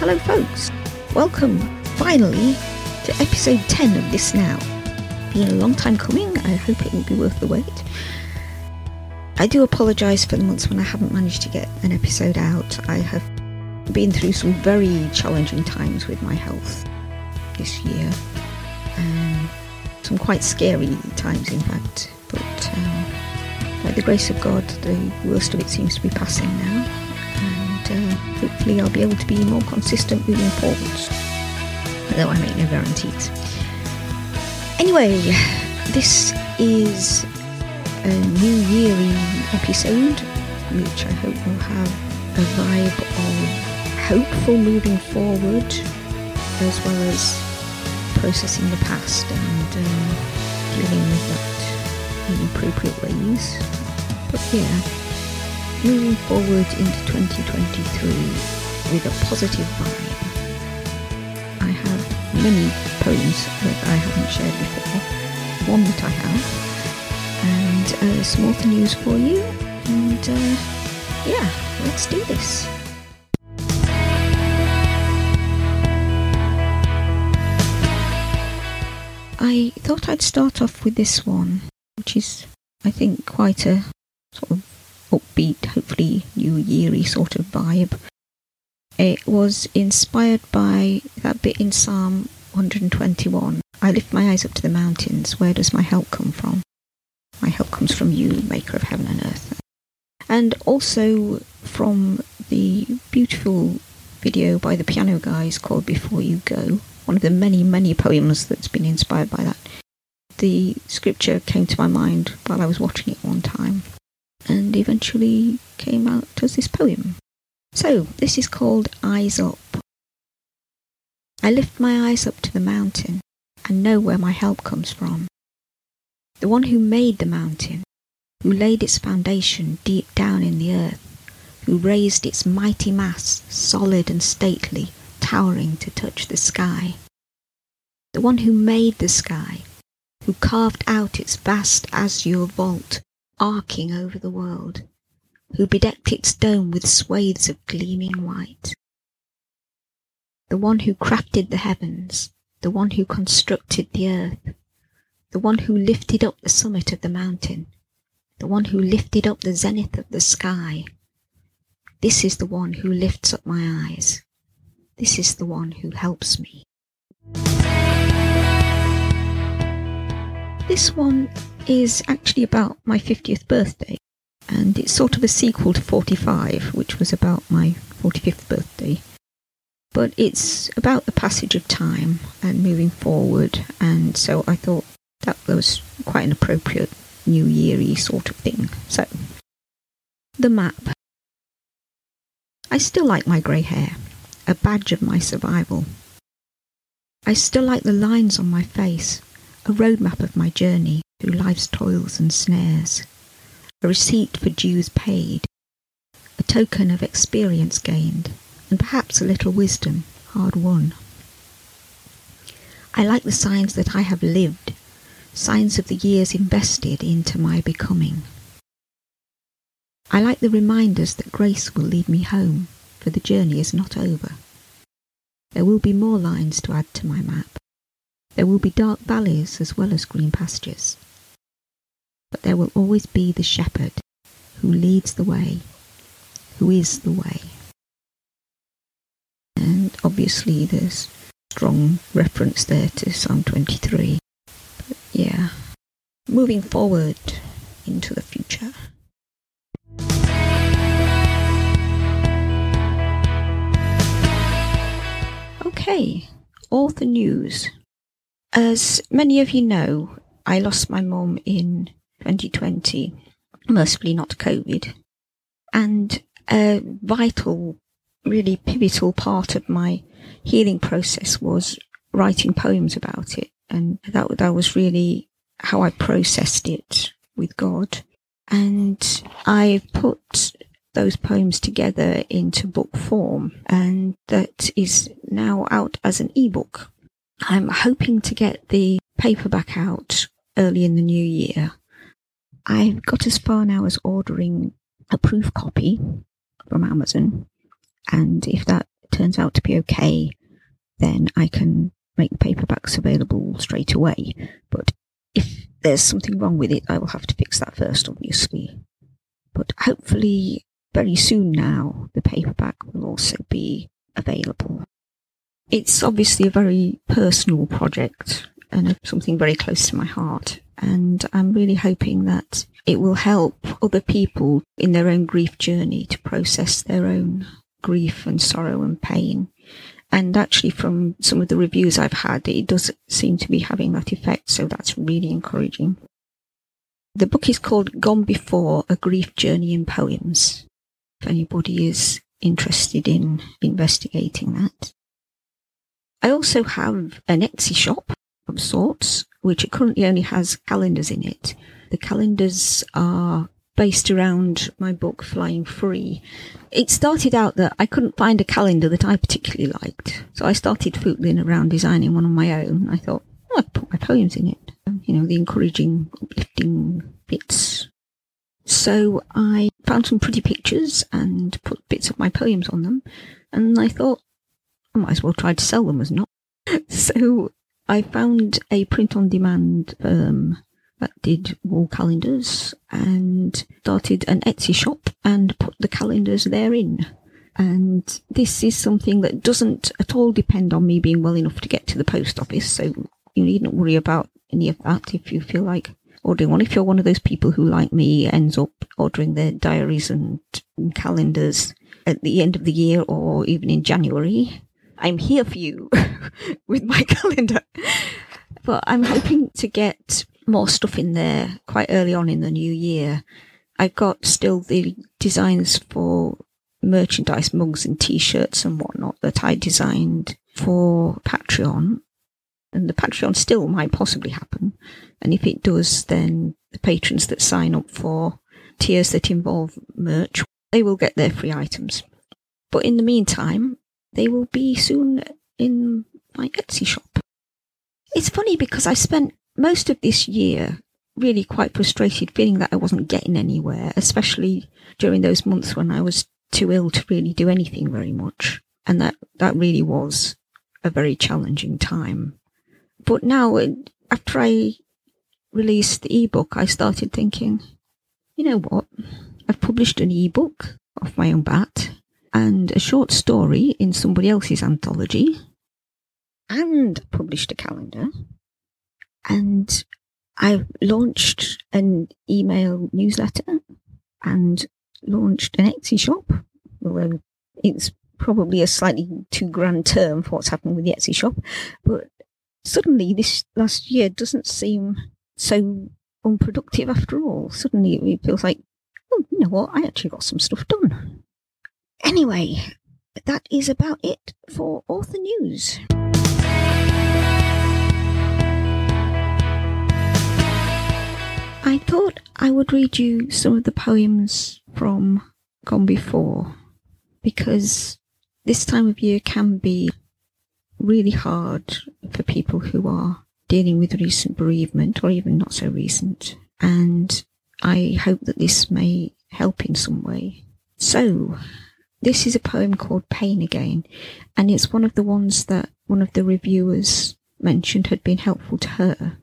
Hello, folks. Welcome, finally, to episode 10 of This Now. Been a long time coming. I hope it will be worth the wait. I do apologise for the months when I haven't managed to get an episode out. I have been through some very challenging times with my health this year. Um, some quite scary times, in fact. But um, by the grace of God, the worst of it seems to be passing now. Hopefully, I'll be able to be more consistent moving forwards. Although I make no guarantees. Anyway, this is a new yeary episode, which I hope will have a vibe of hopeful moving forward, as well as processing the past and um, dealing with that in appropriate ways. But yeah, moving forward into 2023 with a positive vibe. I have many poems that I haven't shared before, one that I have, and uh, some author news for you. And uh, yeah, let's do this. I thought I'd start off with this one, which is, I think, quite a sort of upbeat, hopefully new yeary sort of vibe. It was inspired by that bit in Psalm 121. I lift my eyes up to the mountains. Where does my help come from? My help comes from you, maker of heaven and earth. And also from the beautiful video by the piano guys called Before You Go, one of the many, many poems that's been inspired by that. The scripture came to my mind while I was watching it one time and eventually came out as this poem. So, this is called Eyes Up. I lift my eyes up to the mountain and know where my help comes from. The one who made the mountain, who laid its foundation deep down in the earth, who raised its mighty mass solid and stately towering to touch the sky. The one who made the sky, who carved out its vast azure vault, arcing over the world, who bedecked its dome with swathes of gleaming white. The one who crafted the heavens, the one who constructed the earth, the one who lifted up the summit of the mountain, the one who lifted up the zenith of the sky. This is the one who lifts up my eyes. This is the one who helps me. This one is actually about my 50th birthday, and it's sort of a sequel to 45, which was about my 45th birthday. But it's about the passage of time and moving forward, and so I thought that was quite an appropriate New Yeary sort of thing. So, the map. I still like my grey hair a badge of my survival. I still like the lines on my face, a roadmap of my journey through life's toils and snares, a receipt for dues paid, a token of experience gained, and perhaps a little wisdom hard won. I like the signs that I have lived, signs of the years invested into my becoming. I like the reminders that grace will lead me home, for the journey is not over. There will be more lines to add to my map. There will be dark valleys as well as green pastures. But there will always be the shepherd who leads the way, who is the way. And obviously there's strong reference there to Psalm 23. But yeah, moving forward into the future. Okay, author news. As many of you know, I lost my mum in 2020, mercifully not COVID, and a vital, really pivotal part of my healing process was writing poems about it, and that that was really how I processed it with God. And I put those poems together into book form, and that is now out as an ebook. I'm hoping to get the paperback out early in the new year. I've got as far now as ordering a proof copy from Amazon, and if that turns out to be okay, then I can make paperbacks available straight away. But if there's something wrong with it, I will have to fix that first, obviously. But hopefully, very soon now, the paperback will also be available. It's obviously a very personal project and something very close to my heart. And I'm really hoping that it will help other people in their own grief journey to process their own grief and sorrow and pain. And actually, from some of the reviews I've had, it does seem to be having that effect. So that's really encouraging. The book is called Gone Before A Grief Journey in Poems. If anybody is interested in investigating that. I also have an Etsy shop of sorts, which it currently only has calendars in it. The calendars are based around my book Flying Free. It started out that I couldn't find a calendar that I particularly liked, so I started footling around designing one on my own. I thought, oh, I'd put my poems in it, um, you know, the encouraging, uplifting bits. So I found some pretty pictures and put bits of my poems on them, and I thought, might as well try to sell them as not. so I found a print on demand firm that did wall calendars and started an Etsy shop and put the calendars therein. And this is something that doesn't at all depend on me being well enough to get to the post office. So you needn't worry about any of that if you feel like ordering one. If you're one of those people who, like me, ends up ordering their diaries and calendars at the end of the year or even in January, I'm here for you with my calendar. But I'm hoping to get more stuff in there quite early on in the new year. I've got still the designs for merchandise, mugs and t-shirts and whatnot that I designed for Patreon. And the Patreon still might possibly happen. And if it does, then the patrons that sign up for tiers that involve merch, they will get their free items. But in the meantime, they will be soon in my Etsy shop. It's funny because I spent most of this year really quite frustrated, feeling that I wasn't getting anywhere, especially during those months when I was too ill to really do anything very much. And that, that really was a very challenging time. But now, after I released the ebook, I started thinking, you know what? I've published an ebook off my own bat and a short story in somebody else's anthology and published a calendar. And I've launched an email newsletter and launched an Etsy shop. Although it's probably a slightly too grand term for what's happened with the Etsy shop. But suddenly this last year doesn't seem so unproductive after all. Suddenly it feels like, oh, you know what? I actually got some stuff done. Anyway, that is about it for author news. I thought I would read you some of the poems from Gone Before because this time of year can be really hard for people who are dealing with recent bereavement or even not so recent. And I hope that this may help in some way. So, this is a poem called Pain Again, and it's one of the ones that one of the reviewers mentioned had been helpful to her.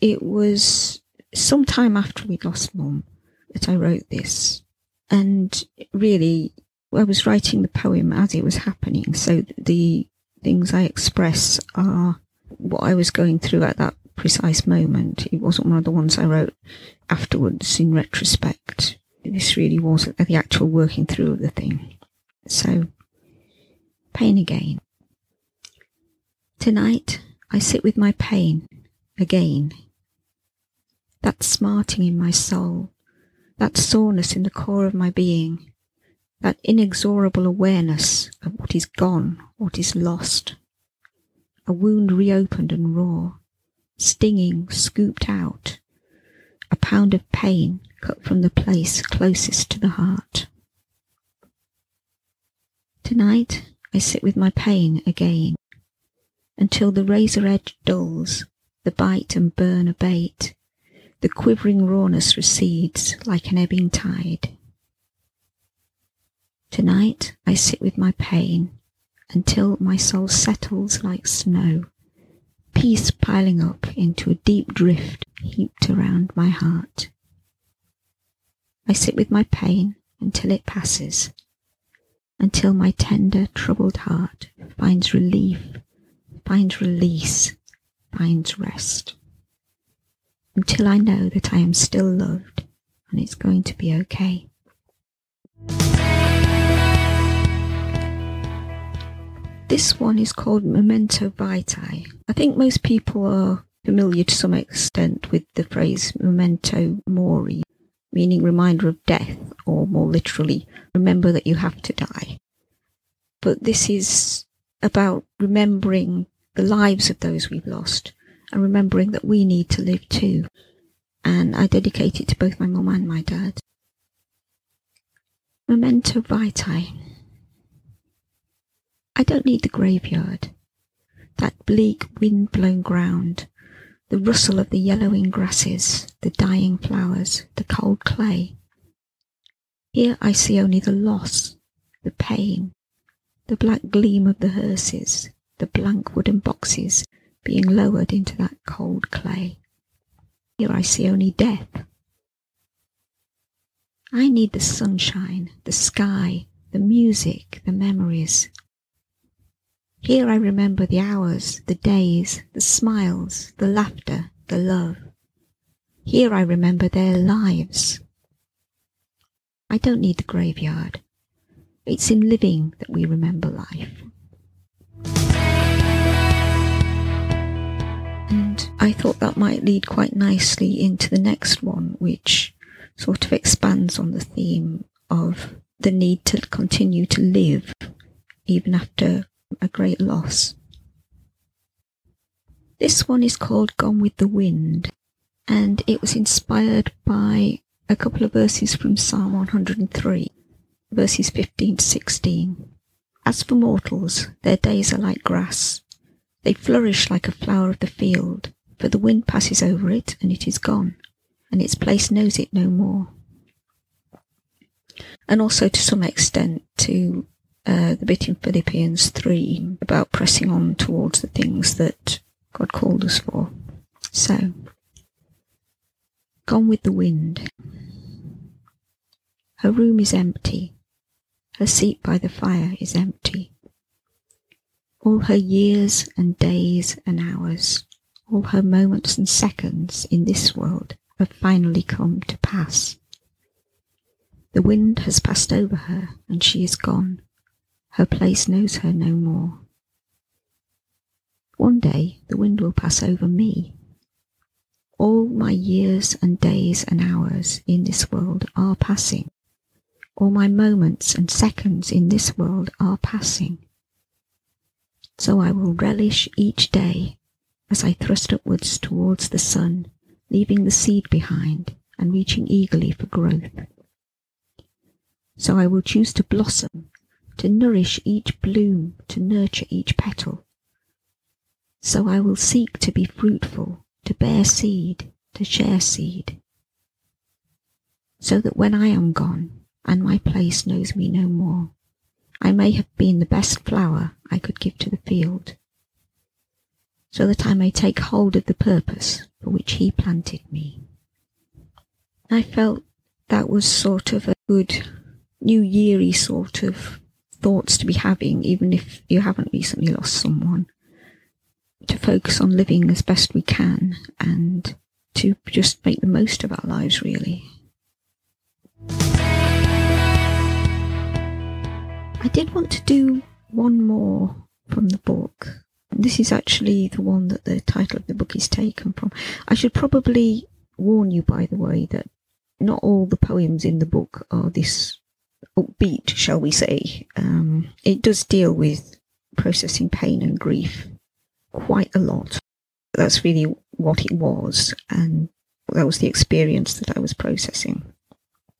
It was some time after we'd lost mum that I wrote this, and really, I was writing the poem as it was happening, so the things I express are what I was going through at that precise moment. It wasn't one of the ones I wrote afterwards in retrospect this really was the actual working through of the thing. So, pain again. Tonight, I sit with my pain again. That smarting in my soul, that soreness in the core of my being, that inexorable awareness of what is gone, what is lost. A wound reopened and raw, stinging, scooped out. A pound of pain cut from the place closest to the heart. Tonight I sit with my pain again, until the razor edge dulls, the bite and burn abate, the quivering rawness recedes like an ebbing tide. Tonight I sit with my pain until my soul settles like snow, peace piling up into a deep drift heaped around my heart. I sit with my pain until it passes, until my tender, troubled heart finds relief, finds release, finds rest, until I know that I am still loved and it's going to be okay. This one is called Memento Vitae. I think most people are familiar to some extent with the phrase memento mori, meaning reminder of death, or more literally, remember that you have to die. But this is about remembering the lives of those we've lost and remembering that we need to live too. And I dedicate it to both my mum and my dad. Memento Vitae. I don't need the graveyard, that bleak wind-blown ground, the rustle of the yellowing grasses, the dying flowers, the cold clay. Here I see only the loss, the pain, the black gleam of the hearses, the blank wooden boxes being lowered into that cold clay. Here I see only death. I need the sunshine, the sky, the music, the memories, here I remember the hours, the days, the smiles, the laughter, the love. Here I remember their lives. I don't need the graveyard. It's in living that we remember life. And I thought that might lead quite nicely into the next one, which sort of expands on the theme of the need to continue to live even after a great loss. This one is called Gone with the Wind, and it was inspired by a couple of verses from Psalm 103, verses 15 to 16. As for mortals, their days are like grass. They flourish like a flower of the field, for the wind passes over it and it is gone, and its place knows it no more. And also to some extent to uh, the bit in Philippians 3 about pressing on towards the things that God called us for. So, gone with the wind. Her room is empty. Her seat by the fire is empty. All her years and days and hours, all her moments and seconds in this world have finally come to pass. The wind has passed over her and she is gone. Her place knows her no more. One day the wind will pass over me. All my years and days and hours in this world are passing. All my moments and seconds in this world are passing. So I will relish each day as I thrust upwards towards the sun, leaving the seed behind and reaching eagerly for growth. So I will choose to blossom to nourish each bloom, to nurture each petal. So I will seek to be fruitful, to bear seed, to share seed. So that when I am gone, and my place knows me no more, I may have been the best flower I could give to the field, so that I may take hold of the purpose for which he planted me. I felt that was sort of a good New Yeary sort of thoughts to be having, even if you haven't recently lost someone, to focus on living as best we can and to just make the most of our lives, really. I did want to do one more from the book. This is actually the one that the title of the book is taken from. I should probably warn you, by the way, that not all the poems in the book are this upbeat, shall we say. Um, it does deal with processing pain and grief quite a lot. That's really what it was, and that was the experience that I was processing.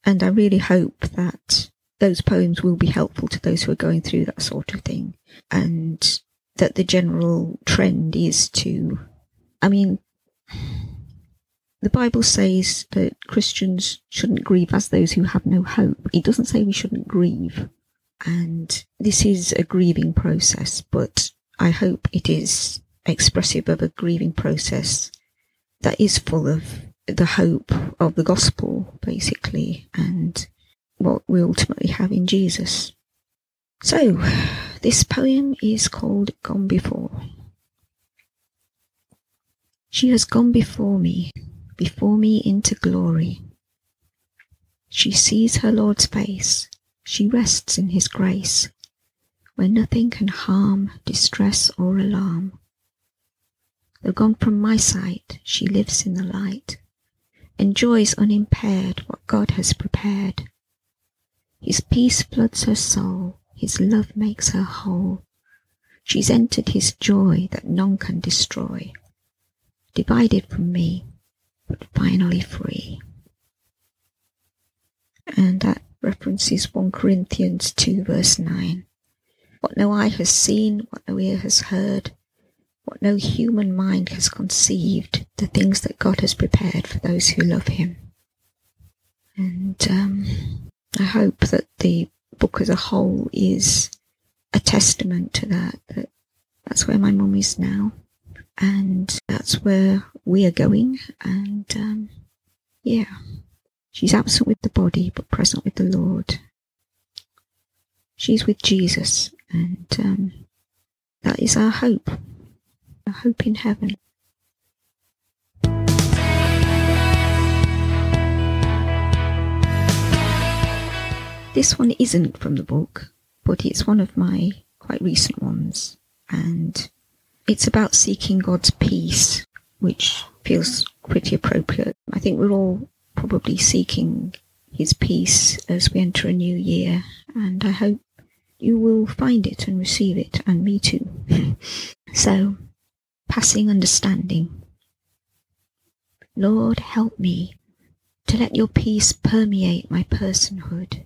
And I really hope that those poems will be helpful to those who are going through that sort of thing, and that the general trend is to, I mean, the Bible says that Christians shouldn't grieve as those who have no hope. It doesn't say we shouldn't grieve. And this is a grieving process, but I hope it is expressive of a grieving process that is full of the hope of the gospel, basically, and what we ultimately have in Jesus. So, this poem is called Gone Before. She has gone before me, before me into glory. She sees her Lord's face, she rests in his grace, where nothing can harm, distress, or alarm. Though gone from my sight, she lives in the light, enjoys unimpaired what God has prepared. His peace floods her soul, his love makes her whole. She's entered his joy that none can destroy, divided from me, finally free. And that references 1 Corinthians 2, verse 9. What no eye has seen, what no ear has heard, what no human mind has conceived, the things that God has prepared for those who love Him. And um, I hope that the book as a whole is a testament to that, that that's where my mum is now, and that's where we are going, and um, yeah. She's absent with the body, but present with the Lord. She's with Jesus, and um, that is our hope, a hope in heaven. This one isn't from the book, but it's one of my quite recent ones, and it's about seeking God's peace, which feels pretty appropriate. I think we're all probably seeking his peace as we enter a new year, and I hope you will find it and receive it, and me too. so, passing understanding. Lord, help me to let your peace permeate my personhood,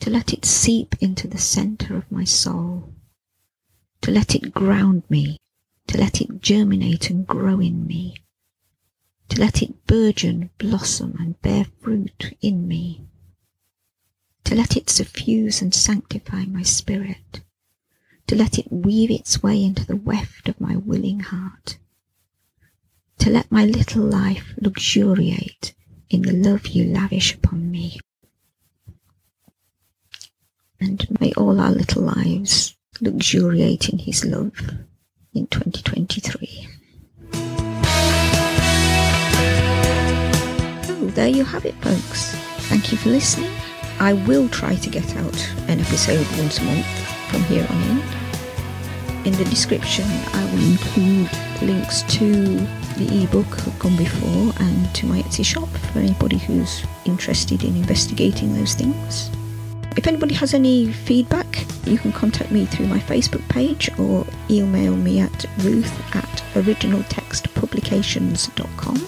to let it seep into the center of my soul, to let it ground me, to let it germinate and grow in me to let it burgeon, blossom, and bear fruit in me, to let it suffuse and sanctify my spirit, to let it weave its way into the weft of my willing heart, to let my little life luxuriate in the love you lavish upon me. And may all our little lives luxuriate in His love in 2023. there you have it, folks. Thank you for listening. I will try to get out an episode once a month from here on in. In the description, I will include links to the ebook who've Gone Before and to my Etsy shop for anybody who's interested in investigating those things. If anybody has any feedback, you can contact me through my Facebook page or email me at ruth at originaltextpublications.com.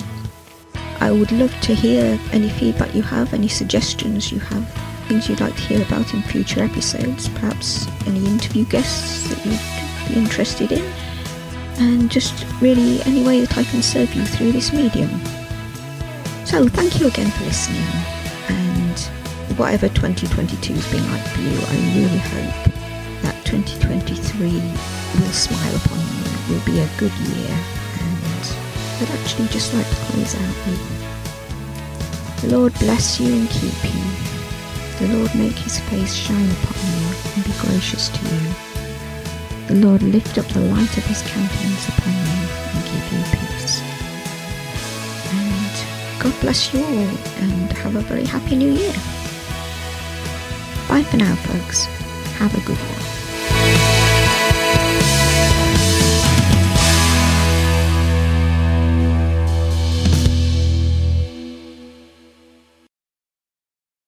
I would love to hear any feedback you have, any suggestions you have, things you'd like to hear about in future episodes, perhaps any interview guests that you'd be interested in, and just really any way that I can serve you through this medium. So, thank you again for listening, whatever 2022 has been like for you, I really hope that 2023 will smile upon you, will be a good year, and I'd actually just like to close out with The Lord bless you and keep you. The Lord make his face shine upon you and be gracious to you. The Lord lift up the light of his countenance upon you and give you peace. And God bless you all and have a very happy new year. For now, folks. Have a good one.